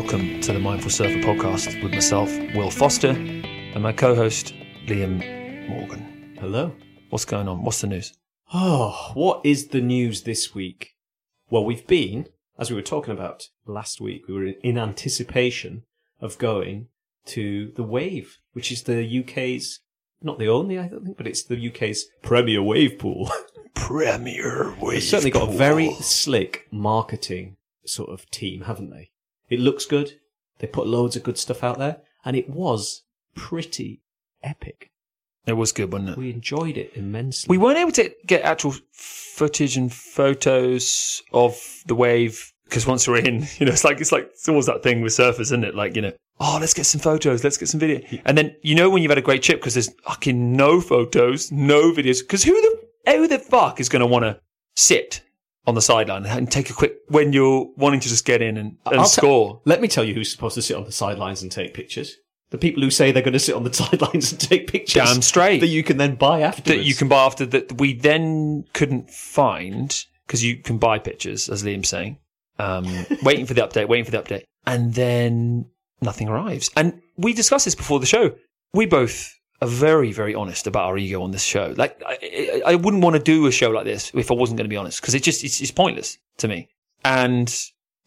welcome to the Mindful Surfer podcast with myself, Will Foster, and my co host, Liam Morgan. Hello. What's going on? What's the news? Oh, what is the news this week? Well, we've been, as we were talking about last week, we were in anticipation of going to the Wave, which is the UK's, not the only, I don't think, but it's the UK's premier wave pool. Premier Wave. They've certainly got a very slick marketing sort of team, haven't they? It looks good. They put loads of good stuff out there, and it was pretty epic. It was good, wasn't it? We enjoyed it immensely. We weren't able to get actual footage and photos of the wave because once we're in, you know, it's like it's like it's always that thing with surfers, isn't it? Like you know, oh, let's get some photos, let's get some video, and then you know when you've had a great trip because there's fucking no photos, no videos. Because who the who the fuck is going to want to sit on the sideline and take a quick when you're wanting to just get in and, and score? Let me tell you who's supposed to sit on the sidelines and take pictures. The people who say they're going to sit on the sidelines and take pictures. Damn straight. That you can then buy afterwards. that you can buy after that we then couldn't find because you can buy pictures, as Liam's saying. Um, waiting for the update, waiting for the update, and then nothing arrives. And we discussed this before the show. We both are very, very honest about our ego on this show. Like, I, I wouldn't want to do a show like this if I wasn't going to be honest because it just it's, it's pointless to me. And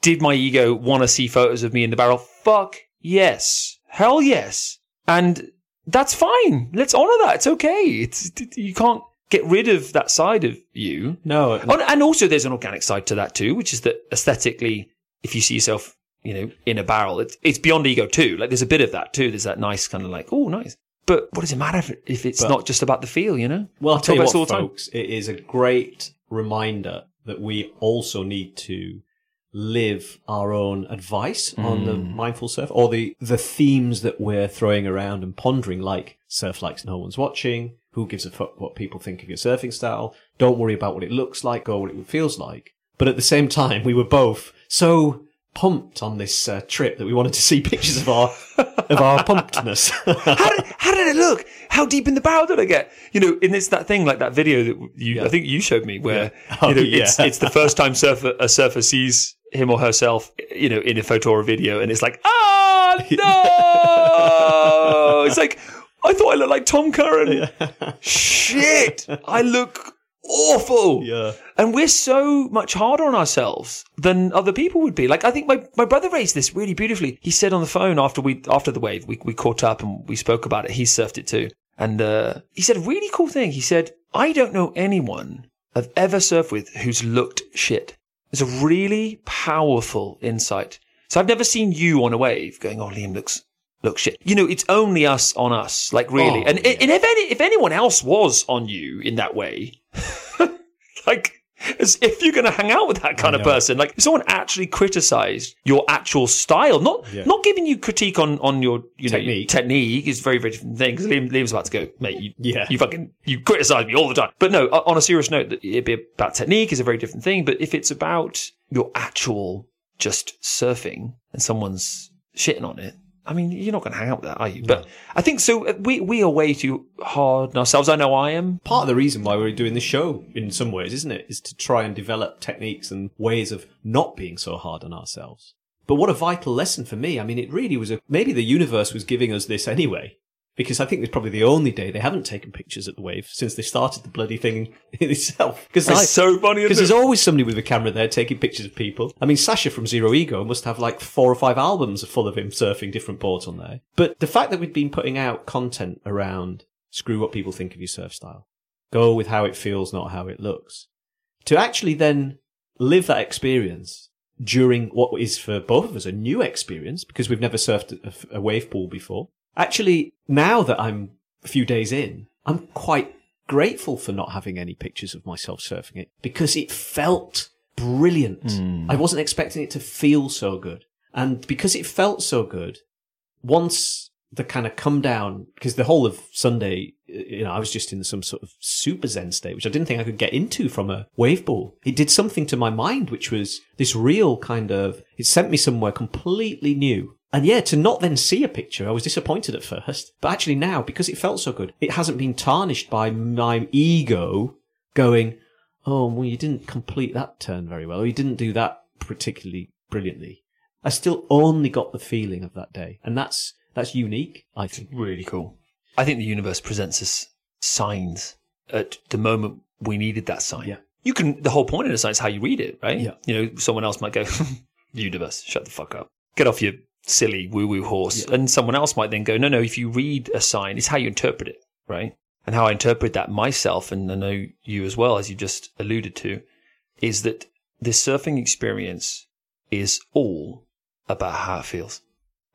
did my ego want to see photos of me in the barrel? Fuck yes, hell yes, and that's fine. Let's honor that. It's okay. It's you can't get rid of that side of you. No, and also, there's an organic side to that too, which is that aesthetically, if you see yourself, you know, in a barrel, it's it's beyond ego too. Like there's a bit of that too. There's that nice kind of like, oh, nice. But what does it matter if, if it's But- not just about the feel? You know. Well, I'll tell you what, folks. It is a great reminder that we also need to live our own advice on the Hmm. mindful surf or the the themes that we're throwing around and pondering, like surf likes no one's watching. Who gives a fuck what people think of your surfing style? Don't worry about what it looks like or what it feels like. But at the same time, we were both so pumped on this uh, trip that we wanted to see pictures of our of our pumpedness. how did how did it look? How deep in the barrel did I get? You know, and it's that thing like that video that you Yeah. I think you showed me where Oh, you know it's yeah. it's the first time surfer a surfer sees him or herself, you know, in a photo or a video, and it's like, ah, no! it's like I thought I looked like Tom Curren. Shit, I look awful. yeah. And we're so much harder on ourselves than other people would be. Like I think my, my brother raised this really beautifully. He said on the phone after we after the wave, we, we caught up and we spoke about it. He surfed it too. And uh, he said a really cool thing. He said, I don't know anyone I've ever surfed with who's looked shit. It's a really powerful insight. So I've never seen you on a wave going, oh, Liam looks looks shit. You know, it's only us on us, like really. Oh, and, yeah. and if any, if anyone else was on you in that way, like as if you're going to hang out with that kind of person like if someone actually criticized your actual style not Yeah. not giving you critique on on your you know Technique. technique is a very very different thing because Liam, Liam's about to go mate you, Yeah. you fucking you criticize me all the time but no o- on a serious note that it be about technique is a very different thing but if it's about your actual just surfing and someone's shitting on it I mean, you're not going to hang out with that, are you? But I think so. uh, We we are way too hard on ourselves. I know I am. part of the reason why we're doing this show in some ways, isn't it? Is to try and develop techniques and ways of not being so hard on ourselves. But what a vital lesson for me. I mean, it really was a, maybe the universe was giving us this anyway. Because I think it's probably the only day they haven't taken pictures at the wave since they started the bloody thing itself. Because It's so funny. because there's always somebody with a camera there taking pictures of people. I mean, Sasha from Zero Ego must have like four or five albums full of him surfing different boards on there. But the fact that we've been putting out content around screw what people think of your surf style, go with how it feels, not how it looks, to actually then live that experience during what is for both of us a new experience because we've never surfed a, a wave pool before. Actually, now that I'm a few days in, I'm quite grateful for not having any pictures of myself surfing it because it felt brilliant. Hmm. I wasn't expecting it to feel so good. And because it felt so good, once the kind of come down, because the whole of Sunday, you know, I was just in some sort of super zen state, which I didn't think I could get into from a wave pool. It did something to my mind, which was this real kind of, it sent me somewhere completely new. And yeah, to not then see a picture, I was disappointed at first. But actually now, because it felt so good, it hasn't been tarnished by my ego going, oh, well, you didn't complete that turn very well, or you didn't do that particularly brilliantly. I still only got the feeling of that day. And that's, that's unique, I think. Really cool. I think the universe presents us signs at the moment we needed that sign. Yeah. You can, the whole point of the sign is how you read it, right? Yeah. You know, someone else might go, universe, shut the fuck up. Get off your silly woo woo horse. And someone else might then go, no, no, if you read a sign, it's how you interpret it, right? And how I interpret that myself, and I know you as well, as you just alluded to, is that this surfing experience is all about how it feels.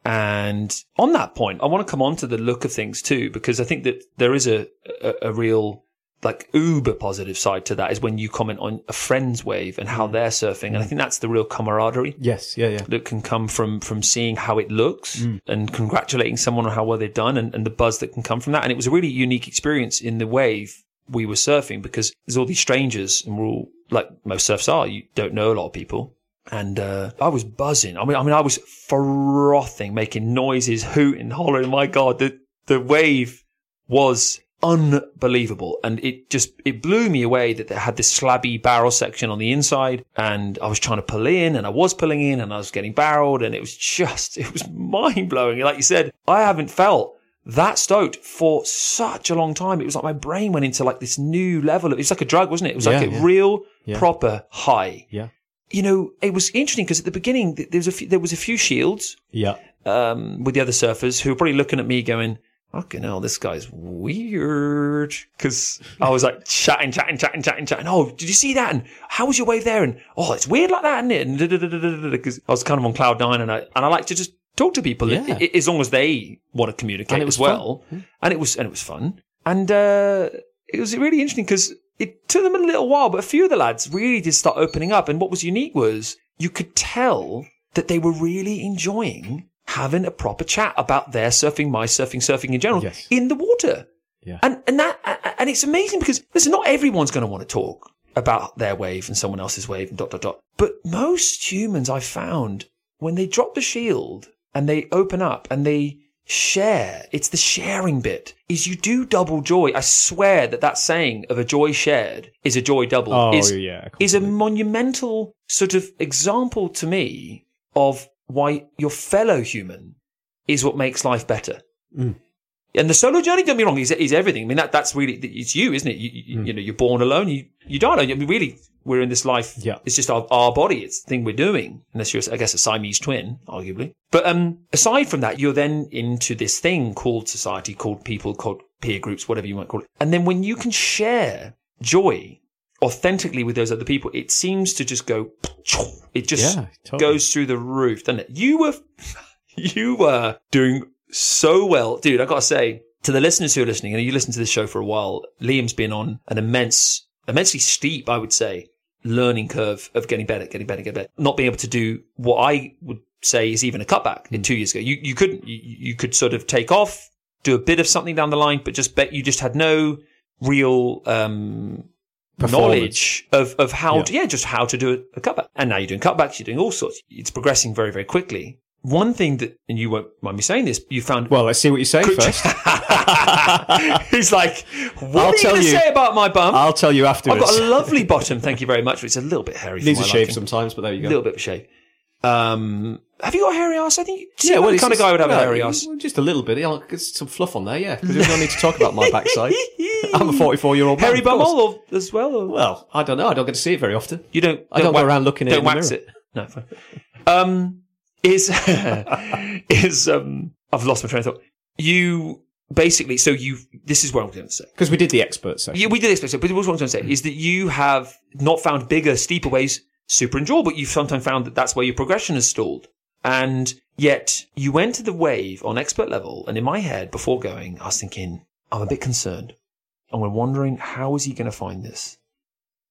And on that point, I want to come on to the look of things too, because I think that there is a, a, a real like uber positive side to that is when you comment on a friend's wave and how mm. they're surfing. And I mm. think that's the real camaraderie Yes, yeah, yeah. that can come from from seeing how it looks mm. and congratulating someone on how well they've done and, and the buzz that can come from that. And it was a really unique experience in the wave we were surfing because there's all these strangers and we're all like most surfs are. You don't know a lot of people. And uh, I was buzzing. I mean, I mean, I was frothing, making noises, hooting, hollering. My God, the the wave was unbelievable, and it just it blew me away that they had this slabby barrel section on the inside, and I was trying to pull in, and I was pulling in, and I was getting barreled, and it was just it was mind blowing. Like you said, I haven't felt that stoked for such a long time. It was like my brain went into like this new level. It was like a drug, wasn't it? It was like a yeah. real Yeah. proper high Yeah. you know, it was interesting because at the beginning there was a few, there was a few shields Yeah. um, with the other surfers who were probably looking at me going, "Fucking hell, this guy's weird." Because I was like chatting, chatting, chatting, chatting, chatting. Oh, did you see that? And how was your wave there? And oh, it's weird like that, isn't it? And because I was kind of on cloud nine, and I and I like to just talk to people Yeah. i- i- as long as they want to communicate And it was as well. And it was and it was fun, and uh, it was really interesting because it took them a little while, but a few of the lads really did start opening up. And what was unique was you could tell that they were really enjoying having a proper chat about their surfing, my surfing, surfing in general Yes. in the water. Yeah. And and that and it's amazing because listen, not everyone's going to want to talk about their wave and someone else's wave and dot dot dot. But most humans I've found when they drop the shield and they open up and they share, it's the sharing bit. Is you do double joy. I swear that that saying of a joy shared is a joy double. Oh, is, yeah. is a monumental sort of example to me of why your fellow human is what makes life better. Mm. And the solo journey, don't be wrong, is, is everything. I mean, that, that's really, it's you, isn't it? You, you, you know, you're born alone, you, you die alone. I mean, really, we're in this life. Yeah. It's just our, our body. It's the thing we're doing. Unless you're, I guess, a Siamese twin, arguably. But, um, aside from that, you're then into this thing called society, called people, called peer groups, whatever you might call it. And then when you can share joy authentically with those other people, it seems to just go, it just Yeah, totally. goes through the roof, doesn't it? You were, you were doing so well, dude. I gotta say to the listeners who are listening, and you listen to this show for a while, Liam's been on an immense, immensely steep, I would say, learning curve of getting better, getting better, getting better. Not being able to do what I would say is even a cutback in two years ago. You, you couldn't, you, you could sort of take off, do a bit of something down the line, but just bet you just had no real, um. Knowledge of, of how Yeah. to, yeah, just how to do a, cutback. And now you're doing cutbacks, you're doing all sorts. It's progressing very, very quickly. One thing that, and you won't mind me saying this, you found. Well, let's see what you say first. He's like, what I'll are you tell going to you. say about my bum? I'll tell you afterwards. I've got a lovely bottom, thank you very much. It's a little bit hairy. Needs a shave liking. sometimes, but there you go. A little bit of a shave. Um, have you got a hairy ass? I think. you yeah, well, the kind of guy would have a hairy ass. Just a little bit. Know, there's some fluff on there, yeah. Because we don't need to talk about my backside. I'm a 44 year old hairy man. of course. bumhole or, as well. Or? Well, I don't know. I don't get to see it very often. You don't. I don't go whack- around looking at it Don't the wax mirror. it. No. Fine. Um, is is um? I've lost my train of thought. You basically. So you. This is what I'm going to say. Because we did the expert section. Yeah, we did expect it, but what I was going to say is that you have not found bigger, steeper ways super enjoyable. But you've sometimes found that that's where your progression has stalled. And yet you went to the wave on expert level. And in my head, before going, I was thinking, I'm a bit concerned. And we're wondering, how is he going to find this?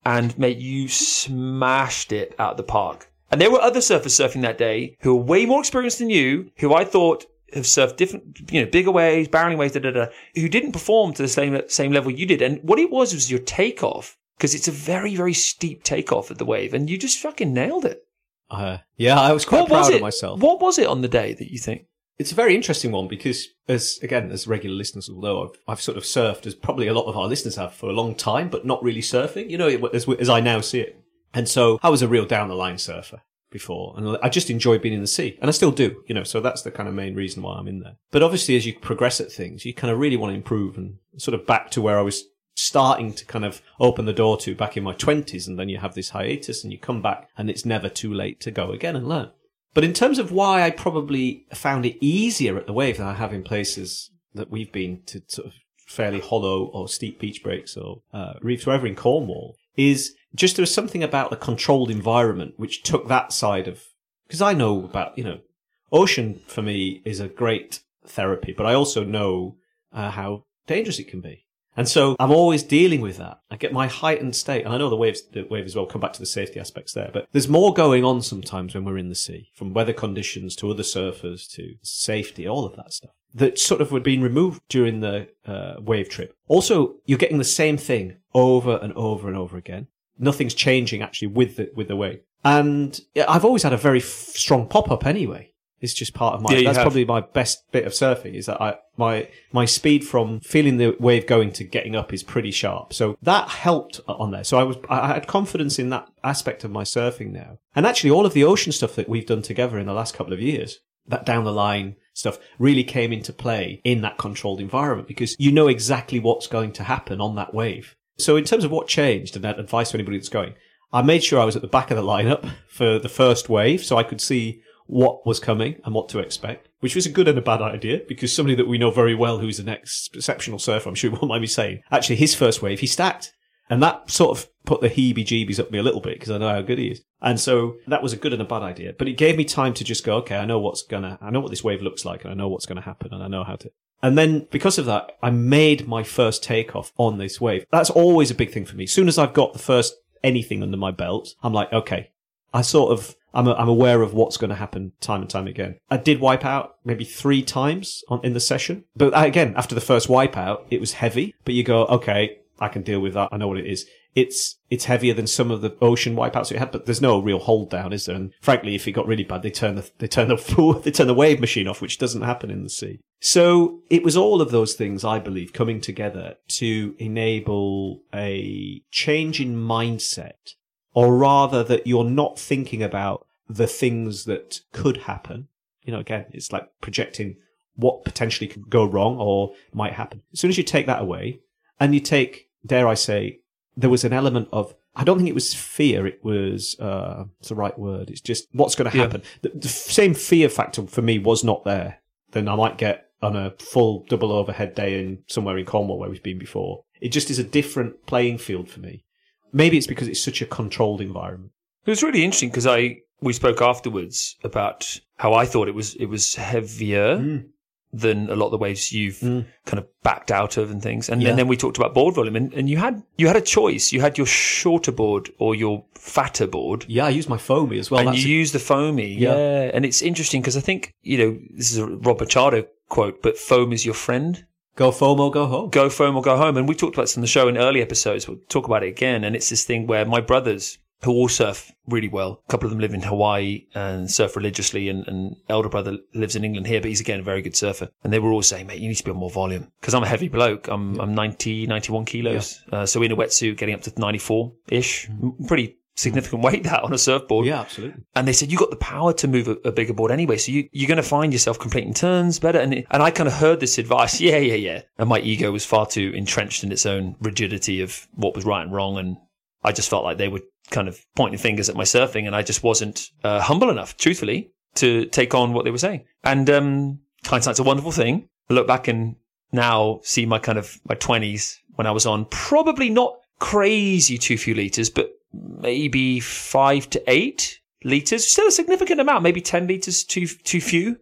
And mate, you smashed it out the park. And there were other surfers surfing that day who were way more experienced than you, who I thought have surfed different, you know, bigger waves, barreling waves, da da da, who didn't perform to the same same level you did. And what it was was your takeoff, because it's a very very steep takeoff at the wave, and you just fucking nailed it. Uh, yeah, I was quite What proud was it? of myself. What was it on the day that you think? It's a very interesting one because, as again, as regular listeners will know, I've, I've sort of surfed, as probably a lot of our listeners have, for a long time, but not really surfing. You know, as, as I now see it. And so I was a real down the line surfer. before, and I just enjoy being in the sea, and I still do, you know. So that's the kind of main reason why I'm in there. But obviously, as you progress at things, you kind of really want to improve and sort of back to where I was starting to kind of open the door to back in my twenties, and then you have this hiatus, and you come back, and it's never too late to go again and learn. But in terms of why I probably found it easier at the wave than I have in places that we've been to sort of fairly hollow or steep beach breaks or uh, reefs, wherever in Cornwall, is just there was something about the controlled environment which took that side of because I know about you know ocean for me is a great therapy, but I also know uh, how dangerous it can be. And so I'm always dealing with that. I get my heightened state, and I know the waves, the wave as well. Come back to the safety aspects there, but there's more going on sometimes when we're in the sea, from weather conditions to other surfers to safety, all of that stuff that sort of were being removed during the uh, wave trip. Also, you're getting the same thing over and over and over again. Nothing's changing actually with the with the wave. And I've always had a very f- strong pop up anyway. It's just part of my. Yeah, that's have. probably my best bit of surfing. Is that I my my speed from feeling the wave going to getting up is pretty sharp. So that helped on there. So I was I had confidence in that aspect of my surfing now. And actually, all of the ocean stuff that we've done together in the last couple of years, that down the line stuff really came into play in that controlled environment because you know exactly what's going to happen on that wave. So in terms of what changed and that advice to anybody that's going, I made sure I was at the back of the lineup for the first wave so I could see what was coming and what to expect, which was a good and a bad idea because somebody that we know very well who's an exceptional surfer, I'm sure he won't mind me saying, actually his first wave, he stacked. And that sort of put the heebie jeebies up me a little bit because I know how good he is. And so that was a good and a bad idea. But it gave me time to just go, okay, I know what's gonna, I know what this wave looks like and I know what's gonna happen and I know how to. And then because of that, I made my first takeoff on this wave. That's always a big thing for me. As soon as I've got the first anything under my belt, I'm like, okay, I sort of, I'm, I'm aware of what's going to happen time and time again. I did wipe out maybe three times on, in the session. But again, after the first wipeout, it was heavy, but you go, okay, I can deal with that. I know what it is. It's it's heavier than some of the ocean wipeouts we had, but there's no real hold down, is there? And frankly, if it got really bad, they turn the they turn the they turn the wave machine off, which doesn't happen in the sea. So it was all of those things, I believe, coming together to enable a change in mindset, or rather that you're not thinking about the things that could happen. You know, again, it's like projecting what potentially could go wrong or might happen. As soon as you take that away, and you take, dare I say, there was an element of I don't think it was fear. It was uh, it's the right word. It's just what's going to Yeah. happen. The, the same fear factor for me was not there. Then I might get on a full double overhead day in somewhere in Cornwall where we've been before. It just is a different playing field for me. Maybe it's because it's such a controlled environment. It was really interesting because I we spoke afterwards about how I thought it was it was heavier hmm. than a lot of the waves you've hmm. kind of backed out of and things. And, Yeah. then we talked about board volume, and, and you had you had a choice. You had your shorter board or your fatter board. Yeah, I use my foamy as well. and That's you use the foamy, yeah. Yeah. And it's interesting because I think you know this is a Rob Machado quote, but foam is your friend. Go foam or go home. Go foam or go home. And we talked about this on the show in early episodes. We'll talk about it again. And it's this thing where my brothers, who all surf really well, a couple of them live in Hawaii and surf religiously, and, and elder brother lives in England here, but he's again a very good surfer. And they were all saying, mate, you need to be on more volume. Because I'm a heavy bloke. I'm, I'm 90, 91 kilos. Uh, so in a wetsuit, getting up to 94 ish. Pretty significant weight that on a surfboard. Yeah, absolutely. And they said, you got the power to move a, a bigger board anyway. So you, you're going to find yourself completing turns better. And, it- and I kind of heard this advice. Yeah, yeah, yeah. And my ego was far too entrenched in its own rigidity of what was right and wrong. And I just felt like they were kind of pointing fingers at my surfing. And I just wasn't uh, humble enough, truthfully, to take on what they were saying. And um, hindsight's a wonderful thing. I look back and now see my kind of my 20s when I was on probably not crazy too few liters, but maybe five to eight liters. Still a significant amount, maybe 10 liters too, too few.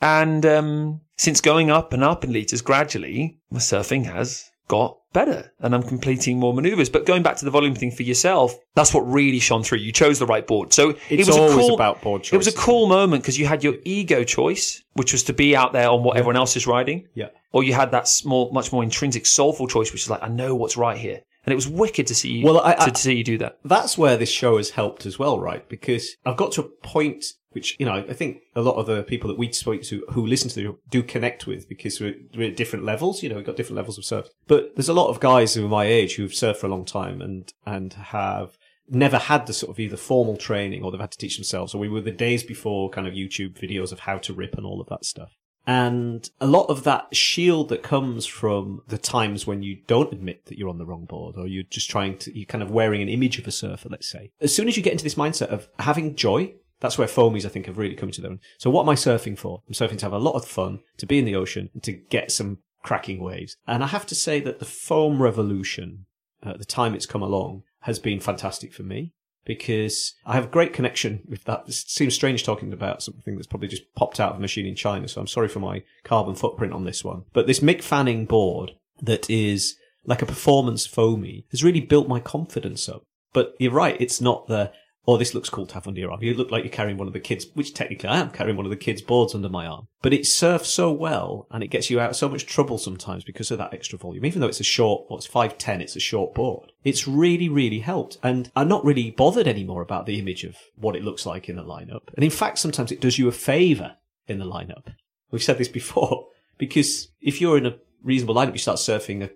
And um, since going up and up in liters gradually, my surfing has got better and I'm completing more maneuvers. But going back to the volume thing for yourself, that's what really shone through. You chose the right board. So It's it was always a cool, about board choice. It was a cool moment because you had your ego choice, which was to be out there on what everyone else is riding Yeah. or you had that small, much more intrinsic, soulful choice, which is like, I know what's right here. And it was wicked to see you, Well, I- to, I- to see you do that. that's where this show has helped as well, right? Because I've got to a point which, you know, I think a lot of the people that we speak to who listen to the show do connect with because we're, we're at different levels, you know, we've got different levels of surf. But there's a lot of guys who are my age who've surfed for a long time and, and have never had the sort of either formal training or they've had to teach themselves. So we were the days before kind of YouTube videos of how to rip and all of that stuff. And a lot of that shield that comes from the times when you don't admit that you're on the wrong board or you're just trying to, you're kind of wearing an image of a surfer, let's say. As soon as you get into this mindset of having joy, that's where foamies, I think, have really come to their own. So what am I surfing for? I'm surfing to have a lot of fun, to be in the ocean, and to get some cracking waves. And I have to say that the foam revolution, at uh, the time it's come along, has been fantastic for me because I have a great connection with that. It seems strange talking about something that's probably just popped out of a machine in China, so I'm sorry for my carbon footprint on this one. But this Mick Fanning board that is like a performance foamy has really built my confidence up. But you're right, it's not the oh, this looks cool to have under your arm. You look like you're carrying one of the kids, which technically I am carrying one of the kids' boards under my arm. But it surfs so well and it gets you out of so much trouble sometimes because of that extra volume. Even though it's a short, well, it's 5'10, it's a short board. It's really, really helped. And I'm not really bothered anymore about the image of what it looks like in the lineup. And in fact, sometimes it does you a favor in the lineup. We've said this before because if you're in a reasonable lineup, you start surfing a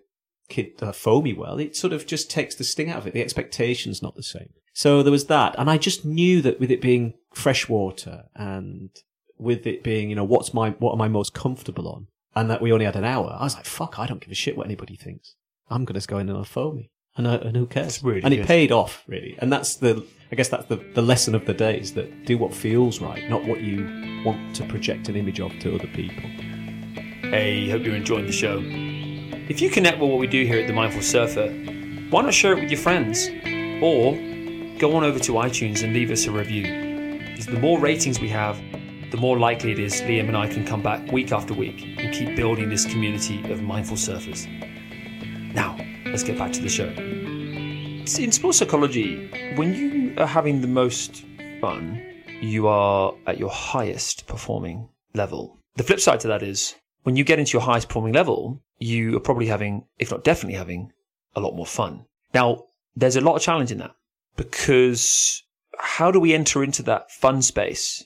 kid uh, foamy well, it sort of just takes the sting out of it. The expectation's not the same. So there was that. And I just knew that with it being freshwater and with it being, you know, what's my, what am I most comfortable on? And that we only had an hour. I was like, fuck, I don't give a shit what anybody thinks. I'm going to go in on a foamy. And, uh, and who cares? Really and good. it paid off, really. And that's the, I guess that's the, the lesson of the day is that do what feels right, not what you want to project an image of to other people. Hey, hope you're enjoying the show. If you connect with what we do here at The Mindful Surfer, why not share it with your friends? Or go on over to iTunes and leave us a review. Because the more ratings we have, the more likely it is Liam and I can come back week after week and keep building this community of mindful surfers. Now, let's get back to the show. In sports psychology, when you are having the most fun, you are at your highest performing level. The flip side to that is when you get into your highest performing level, you are probably having, if not definitely having, a lot more fun. Now, there's a lot of challenge in that because how do we enter into that fun space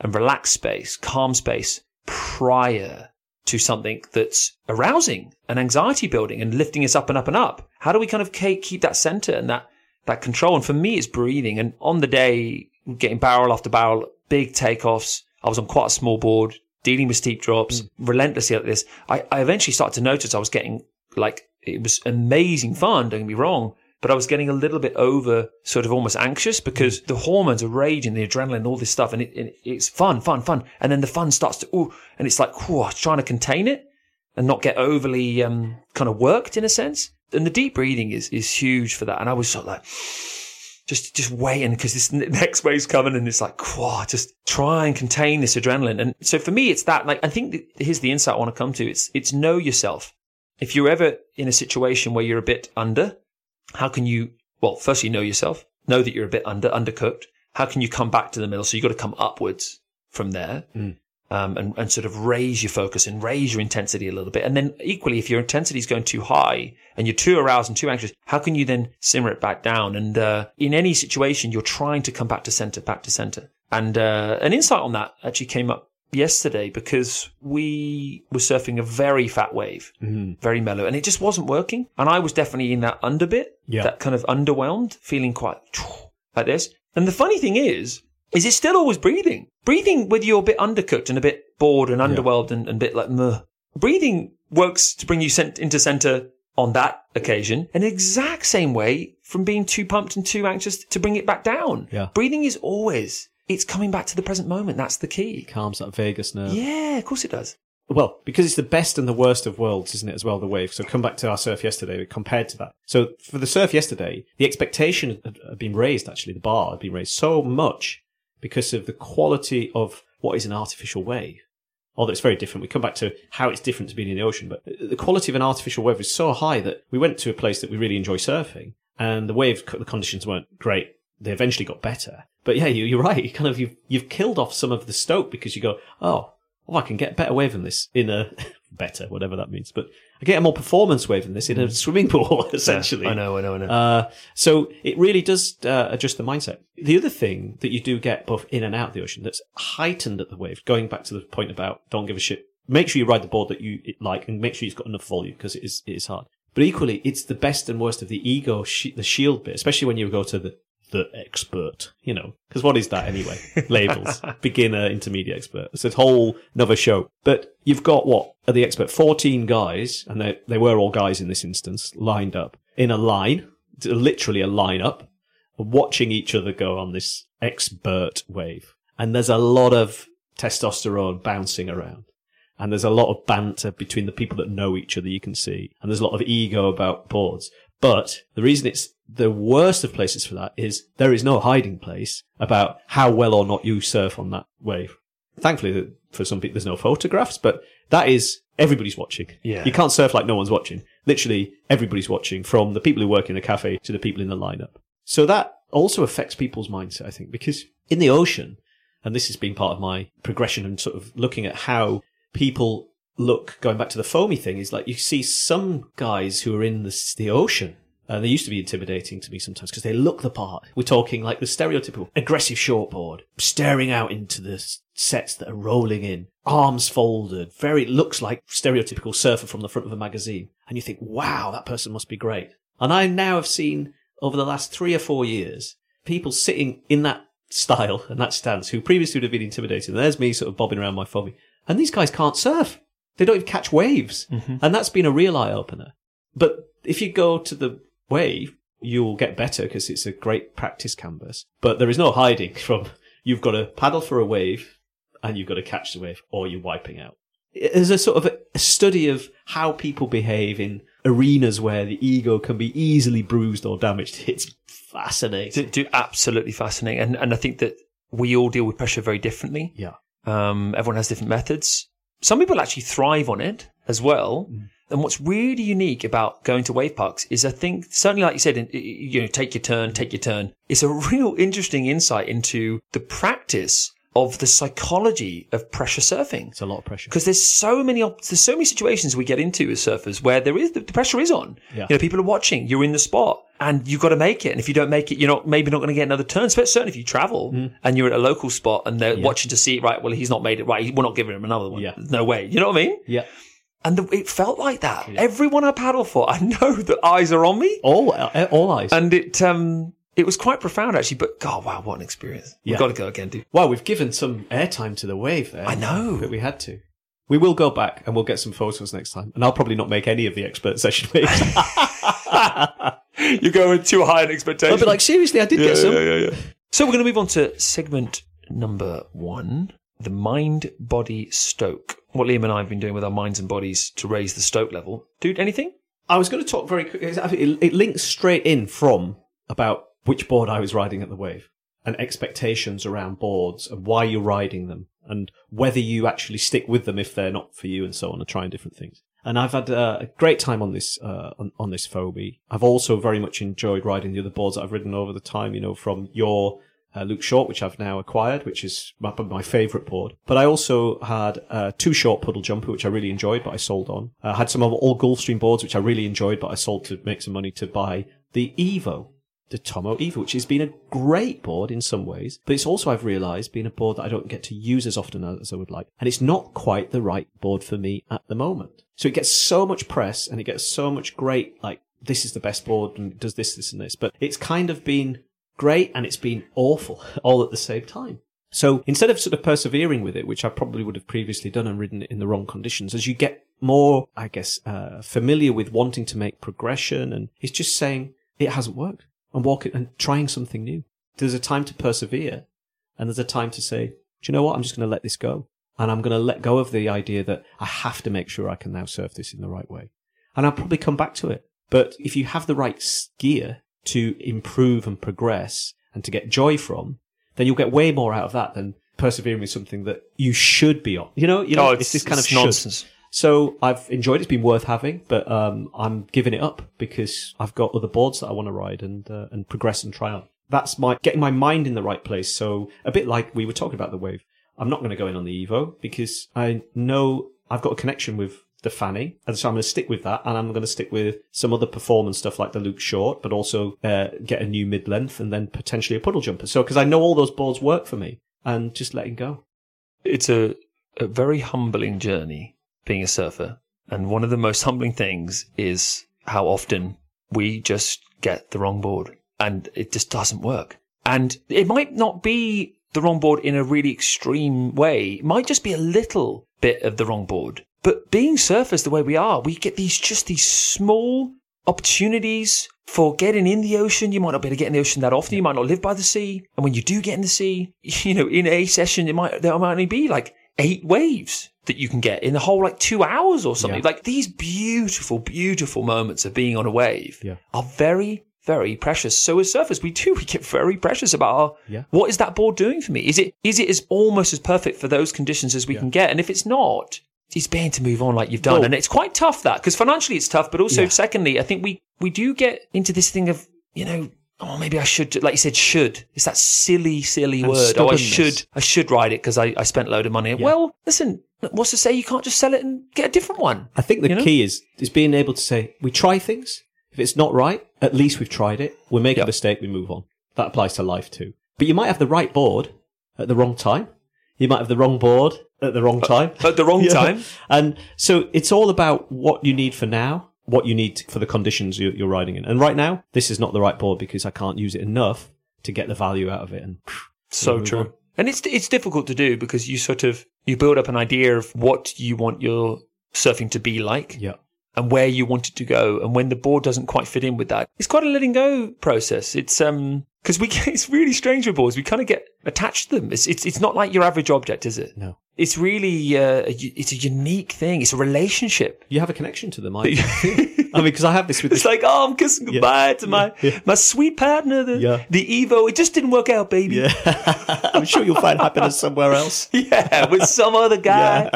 and relaxed space, calm space prior to something that's arousing and anxiety building and lifting us up and up and up? How do we kind of keep that center and that, that control? And for me, it's breathing. And on the day, getting barrel after barrel, big takeoffs. I was on quite a small board, dealing with steep drops, mm. relentlessly like this. I, I eventually started to notice I was getting like, it was amazing fun, don't get me wrong, but I was getting a little bit over sort of almost anxious because mm. the hormones are raging, the adrenaline, all this stuff, and it, it, it's fun, fun, fun. And then the fun starts to, ooh, and it's like, ooh, trying to contain it and not get overly, um, kind of worked in a sense. And the deep breathing is, is huge for that. And I was sort of like, just just waiting because this next wave's coming and it's like, whoa, just try and contain this adrenaline. And so for me, it's that like I think here's the insight I want to come to. It's it's know yourself. If you're ever in a situation where you're a bit under, how can you well, firstly know yourself, know that you're a bit under undercooked. How can you come back to the middle? So you've got to come upwards from there. Mm um, and, and sort of raise your focus and raise your intensity a little bit. And then equally, if your intensity is going too high and you're too aroused and too anxious, how can you then simmer it back down? And uh, in any situation, you're trying to come back to center, back to center. And uh, an insight on that actually came up yesterday because we were surfing a very fat wave, mm-hmm. very mellow, and it just wasn't working. And I was definitely in that under bit, yeah. that kind of underwhelmed, feeling quite like this. And the funny thing is, is it still always breathing? Breathing, whether you're a bit undercooked and a bit bored and underwhelmed and, and, a bit like, Meh. breathing works to bring you sent into center on that occasion in the exact same way from being too pumped and too anxious to bring it back down. Yeah. Breathing is always, it's coming back to the present moment. That's the key. It calms that vagus nerve. Yeah, of course it does. Well, because it's the best and the worst of worlds, isn't it, as well, the wave? So come back to our surf yesterday compared to that. So for the surf yesterday, the expectation had been raised, actually, the bar had been raised so much because of the quality of what is an artificial wave. Although it's very different. We come back to how it's different to being in the ocean, but the quality of an artificial wave is so high that we went to a place that we really enjoy surfing and the wave, the conditions weren't great. They eventually got better. But yeah, you, are right. You kind of, you've, you've killed off some of the stoke because you go, oh, oh, I can get a better wave than this in a better, whatever that means. But I get a more performance wave than this in a mm. swimming pool, essentially. Yeah, I know, I know, I know. Uh, so it really does uh, adjust the mindset. The other thing that you do get both in and out of the ocean that's heightened at the wave, going back to the point about don't give a shit. Make sure you ride the board that you like and make sure you've got enough volume because it is, it is hard. But equally, it's the best and worst of the ego, the shield bit, especially when you go to the the expert, you know, because what is that anyway? Labels, beginner, intermediate, expert. It's a whole another show. But you've got what are the expert? 14 guys, and they, they were all guys in this instance, lined up in a line, literally a line up, watching each other go on this expert wave. And there's a lot of testosterone bouncing around. And there's a lot of banter between the people that know each other, you can see. And there's a lot of ego about boards. But the reason it's the worst of places for that is there is no hiding place about how well or not you surf on that wave. Thankfully, for some people, there's no photographs, but that is everybody's watching. Yeah. You can't surf like no one's watching. Literally, everybody's watching from the people who work in the cafe to the people in the lineup. So that also affects people's mindset, I think, because in the ocean, and this has been part of my progression and sort of looking at how people look, going back to the foamy thing, is like you see some guys who are in the, the ocean and they used to be intimidating to me sometimes because they look the part. We're talking like the stereotypical aggressive shortboard, staring out into the sets that are rolling in, arms folded, very looks like stereotypical surfer from the front of a magazine. And you think, wow, that person must be great. And I now have seen over the last three or four years people sitting in that style and that stance who previously would have been intimidated. And there's me sort of bobbing around my foamy. And these guys can't surf. They don't even catch waves. Mm-hmm. And that's been a real eye opener. But if you go to the wave, you'll get better because it's a great practice canvas. But there is no hiding from you've got to paddle for a wave and you've got to catch the wave or you're wiping out. There's a sort of a study of how people behave in arenas where the ego can be easily bruised or damaged. It's fascinating. Do, do absolutely fascinating, and and I think that we all deal with pressure very differently. Yeah. Um, everyone has different methods. Some people actually thrive on it as well. And what's really unique about going to wave parks is I think certainly like you said, you know, take your turn, take your turn. It's a real interesting insight into the practice of the psychology of pressure surfing. It's a lot of pressure. Because there's so many op- there's so many situations we get into as surfers where there is the, pressure is on. Yeah. You know, people are watching. You're in the spot, and you've got to make it. And if you don't make it, you're not maybe not going to get another turn. But certainly if you travel Mm. and you're at a local spot and they're watching to see right, well he's not made it right. We're not giving him another one. Yeah. No way. You know what I mean? Yeah. And the, it felt like that. Everyone I paddle for, I know that eyes are on me, All, uh, all eyes. and it um it was quite profound actually. But God, wow, what an experience! Yeah. We've got to go again, dude. Wow, we've given some airtime to the wave there. I know. But we had to. We will go back and we'll get some photos next time. And I'll probably not make any of the expert session waves. You're going too high an expectation. I'll be like, seriously, I did get some. yeah, yeah. So we're going to move on to segment number one, the mind body stoke. What Liam and I have been doing with our minds and bodies to raise the stoke level. Dude, anything? I was going to talk very quickly. It, links straight in from about which board I was riding at the wave and expectations around boards and why you're riding them and whether you actually stick with them if they're not for you and so on and trying different things. And I've had uh, a great time on this uh, on, on this foamy. I've also very much enjoyed riding the other boards that I've ridden over the time. You know, from your uh, Luke Short, which I've now acquired, which is my, my favourite board. But I also had uh, two short puddle jumper, which I really enjoyed, but I sold on. I had some of all Gulfstream boards, which I really enjoyed, but I sold to make some money to buy the Evo, the Tomo Evo, which has been a great board in some ways, but it's also, I've realised, been a board that I don't get to use as often as I would like. And it's not quite the right board for me at the moment. So it gets so much press and it gets so much great, like, this is the best board and it does this, this and this. But it's kind of been great and it's been awful all at the same time. So instead of sort of persevering with it, which I probably would have previously done and ridden it in the wrong conditions, as you get more, I guess, uh, familiar with wanting to make progression and it's just saying it hasn't worked and walking and trying something new. There's a time to persevere and there's a time to say, do you know what? I'm just going to let this go. And I'm going to let go of the idea that I have to make sure I can now surf this in the right way. And I'll probably come back to it. But if you have the right gear to improve and progress and to get joy from, then you'll get way more out of that than persevering with something that you should be on. You know, you know, Oh, it's, this kind of it's should. nonsense. So I've enjoyed it. It's been worth having, but um, I'm giving it up because I've got other boards that I want to ride and uh, and progress and try on. That's my getting my mind in the right place. So a bit like we were talking about the wave. I'm not going to go in on the Evo because I know I've got a connection with the fanning, and so I'm going to stick with that, and I'm going to stick with some other performance stuff like the Luke Short, but also uh, get a new mid length and then potentially a puddle jumper. So because I know all those boards work for me, and just letting go. It's a, a very humbling journey being a surfer. And one of the most humbling things is how often we just get the wrong board. and it just doesn't work. And it might not be the wrong board in a really extreme way. It might just be a little bit of the wrong board. But being surfers the way we are, we get these just these small opportunities for getting in the ocean. You might not be able to get in the ocean that often. You might not live by the sea. And when you do get in the sea, you know, in a session, it might, there might only be like eight waves that you can get in the whole like two hours or something. Yeah. Like these beautiful, beautiful moments of being on a wave Yeah. are very, very precious. So as surfers, we do, we get very precious about our, Yeah. what is that board doing for me? Is it, is it as almost as perfect for those conditions as we can get? And if it's not, it's being to move on like you've done. Well- and it's quite tough that, because financially it's tough, but also Yeah. secondly, I think we, we do get into this thing of, you know, oh, maybe I should, like you said, should. It's that silly, silly And word. Oh, I should, I should ride it because I, I spent a load of money. Well, listen, what's to say you can't just sell it and get a different one? I think the You know? key is is being able to say we try things. If it's not right, at least we've tried it. We make Yep. a mistake, we move on. That applies to life too. But you might have the right board at the wrong time. You might have the wrong board at the wrong time. At the wrong Yeah. time. And so it's all about what you need for now, what you need for the conditions you- you're riding in. And right now, this is not the right board because I can't use it enough to get the value out of it. And So true. on. And it's it's difficult to do because you sort of you build up an idea of what you want your surfing to be like yeah, and where you want it to go and when the board doesn't quite fit in with that. It's quite a letting go process. It's um because we get, it's really strange with boards. We kind of get attached to them. It's it's it's not like your average object, is it? no. It's really uh, a, it's a unique thing. It's a relationship. You have a connection to them. I, I mean, because I have this with It's like, oh, I'm kissing goodbye to my my sweet partner, the Yeah. the Evo. It just didn't work out, baby. Yeah. I'm sure you'll find happiness somewhere else. Yeah, with some other guy.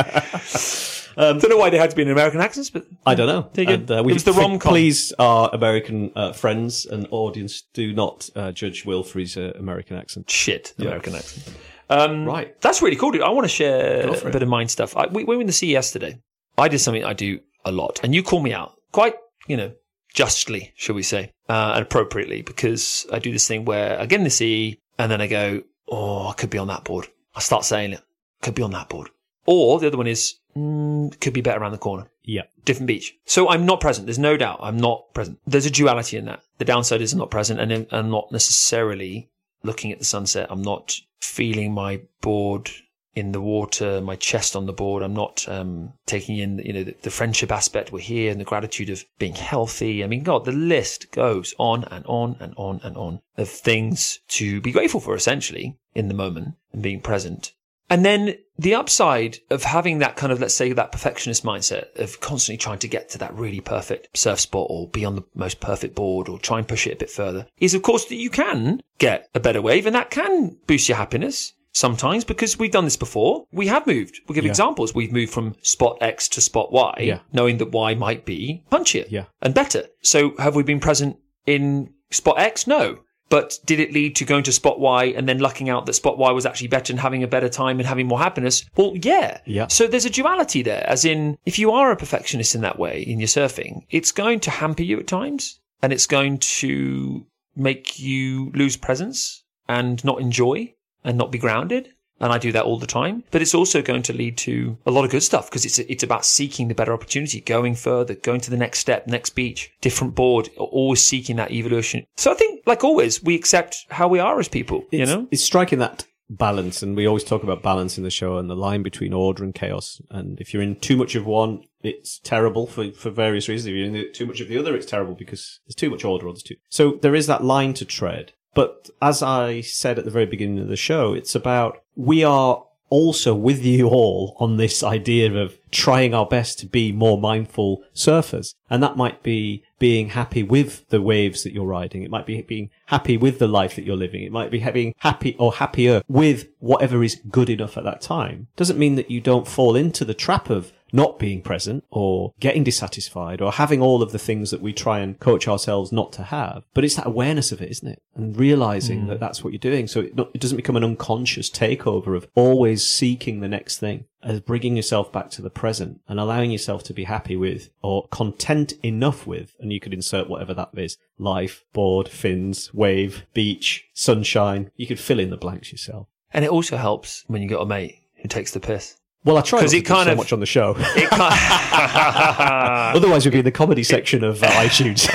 Don't know why they had to be in American accents, but I don't know. There. And, uh, It was the f- rom-com. Please, our American uh, friends and audience, do not uh, judge Will for his uh, American accent. shit, American accent. Um, Right. That's really cool, dude. I want to share a bit of mine stuff. I, we, we were in the sea yesterday. I did something I do a lot, and you call me out quite, you know, justly, shall we say, uh, and appropriately, because I do this thing where I get in the sea and then I go, oh, I could be on that board. I start saying it, could be on that board. Or the other one is, mm, could be better around the corner. Yeah. different beach. So I'm not present. There's no doubt I'm not present. There's a duality in that. The downside is I'm not present and I'm not necessarily looking at the sunset. I'm not feeling my board in the water, my chest on the board. I'm not um, taking in, you know, the, the friendship aspect. We're here and the gratitude of being healthy. I mean, God, the list goes on and on and on and on of things to be grateful for, essentially, in the moment and being present. And then the upside of having that kind of, let's say, that perfectionist mindset of constantly trying to get to that really perfect surf spot or be on the most perfect board or try and push it a bit further is, of course, that you can get a better wave and that can boost your happiness sometimes because we've done this before. We have moved. We'll give Yeah. examples. We've moved from spot X to spot Y, Yeah. knowing that Y might be punchier Yeah. and better. So have we been present in spot X? No. But did it lead to going to spot Y and then lucking out that spot Y was actually better and having a better time and having more happiness? Well, yeah. Yeah. So there's a duality there, as in, if you are a perfectionist in that way in your surfing, it's going to hamper you at times and it's going to make you lose presence and not enjoy and not be grounded. And I do that all the time. But it's also going to lead to a lot of good stuff because it's, it's about seeking the better opportunity, going further, going to the next step, next beach, different board, always seeking that evolution. So I think, like always, we accept how we are as people, you know? it's striking that balance, and we always talk about balance in the show and the line between order and chaos. And if you're in too much of one, it's terrible for, for various reasons. If you're in too much of the other, it's terrible because there's too much order or there's too. So there is that line to tread. But as I said at the very beginning of the show, it's about we are also with you all on this idea of trying our best to be more mindful surfers. And that might be being happy with the waves that you're riding. It might be being happy with the life that you're living. It might be being happy or happier with whatever is good enough at that time. Doesn't mean that you don't fall into the trap of not being present or getting dissatisfied or having all of the things that we try and coach ourselves not to have. But it's that awareness of it, isn't it? And realizing hmm. that that's what you're doing. So it, not, it doesn't become an unconscious takeover of always seeking the next thing as bringing yourself back to the present and allowing yourself to be happy with or content enough with. And you could insert whatever that is. Life, board, fins, wave, beach, sunshine. You could fill in the blanks yourself. And it also helps when you've got a mate who takes the piss. Well, I try because it kind so of- much on the show. It can't, Otherwise, we'd be in the comedy section of uh, iTunes.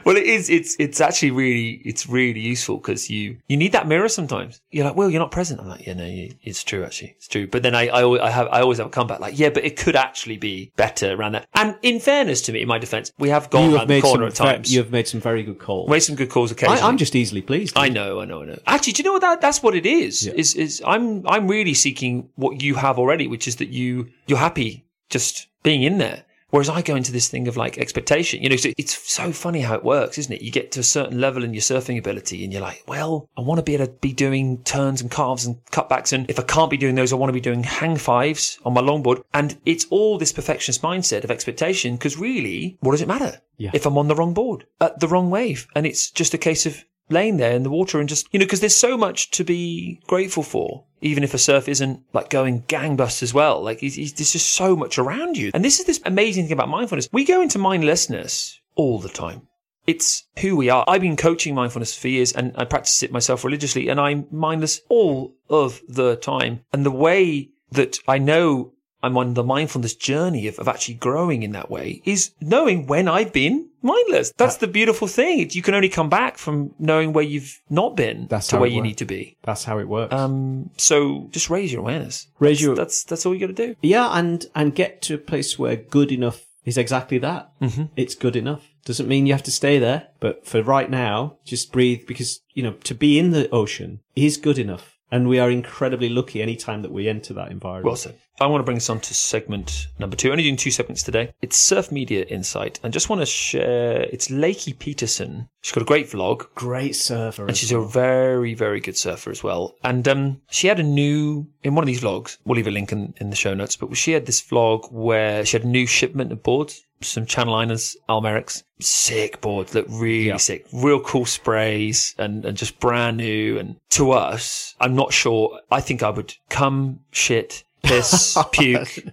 well, it is. It's it's actually really it's really useful because you you need that mirror sometimes. You're like, well, you're not present. I'm like, yeah, no, you- it's true. Actually, it's true. But then I I, always, I have I always have a comeback like, yeah, but it could actually be better around that. And in fairness to me, in my defence, we have gone you around the corner at ve- times. you have made some very good calls. made some good calls occasionally. I, I'm just easily pleased. I know, I know, I know. Actually, do you know what that that's what it is? Yeah. Is is I'm I'm really seeking what you have already, which is that you you're happy just being in there. Whereas I go into this thing of like expectation, you know, so it's so funny how it works, isn't it? You get to a certain level in your surfing ability and you're like, well, I want to be able to be doing turns and carves and cutbacks. And if I can't be doing those, I want to be doing hang fives on my longboard. And it's all this perfectionist mindset of expectation because really, what does it matter? Yeah. If I'm on the wrong board at the wrong wave and it's just a case of laying there in the water and just, you know, because there's so much to be grateful for, even if a surf isn't like going gangbusters as well. Like, there's just so much around you. And this is this amazing thing about mindfulness. We go into mindlessness all the time. It's who we are. I've been coaching mindfulness for years and I practice it myself religiously and I'm mindless all of the time. And the way that I know I'm on the mindfulness journey of, of actually growing in that way is knowing when I've been mindless. That's the beautiful thing. You can only come back from knowing where you've not been That's to where you works. need to be. That's how it works. Um, so just raise your awareness. Raise That's- your- that's that's all you got to do. yeah, and and get to a place where good enough is exactly that. Mm-hmm. It's good enough. Doesn't mean you have to stay there, but for right now, just breathe because you know to be in the ocean is good enough, and we are incredibly lucky any time that we enter that environment. Well said. I want to bring us on to segment number two. Only doing two segments today. It's Surf Media Insight, and just want to share. It's Lakey Peterson. She's got a great vlog. great surfer, And she's a very, very good surfer as well. And um, she had a new, in one of these vlogs, we'll leave a link in, in the show notes, but she had this vlog where she had a new shipment of boards, some Channel Liners, Al Merricks, sick boards, look really Yeah. sick, real cool sprays and, and just brand new. And to us, I'm not sure, I think I would come, shit, piss, puke.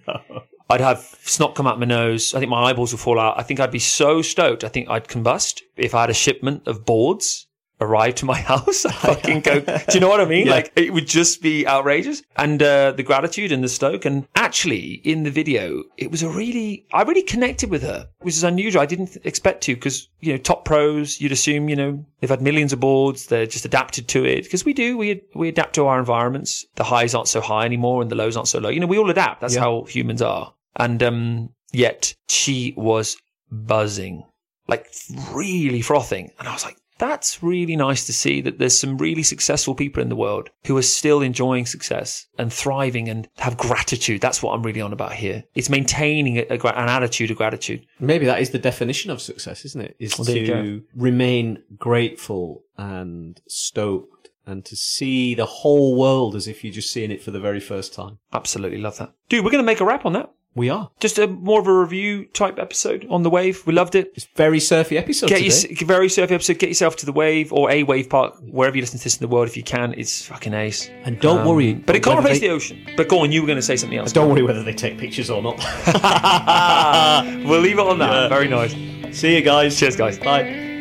I'd have snot come out my nose. I think my eyeballs would fall out. I think I'd be so stoked. I think I'd combust if I had a shipment of boards arrive to my house. I fucking go. Do you know what I mean? Yeah. Like it would just be outrageous. And uh, the gratitude and the stoke. And actually, in the video, it was a really. I really connected with her, which is unusual. I didn't expect to because you know top pros. You'd assume you know they've had millions of boards. They're just adapted to it because we do. We we adapt to our environments. The highs aren't so high anymore, and the lows aren't so low. You know, we all adapt. That's Yeah. how humans are. And um, yet she was buzzing, like really frothing. And I was like, that's really nice to see that there's some really successful people in the world who are still enjoying success and thriving and have gratitude. That's what I'm really on about here. It's maintaining a, a, an attitude of gratitude. Maybe that is the definition of success, isn't it? Is Well, to remain grateful and stoked and to see the whole world as if you're just seeing it for the very first time. Absolutely love that. Dude, we're going to make a wrap on that. We are. Just a more of a review type episode on the wave. We loved it. It's very surfy episode Get today. your very surfy episode. Get yourself to the wave or a wave park wherever you listen to this in the world if you can. It's fucking ace. and don't Um, worry. but it can't replace they- the ocean. But go on, you were going to say something else. Don't worry whether they take pictures or not. we'll leave it on that. Yeah. Very nice. See you guys. Cheers, guys. Bye.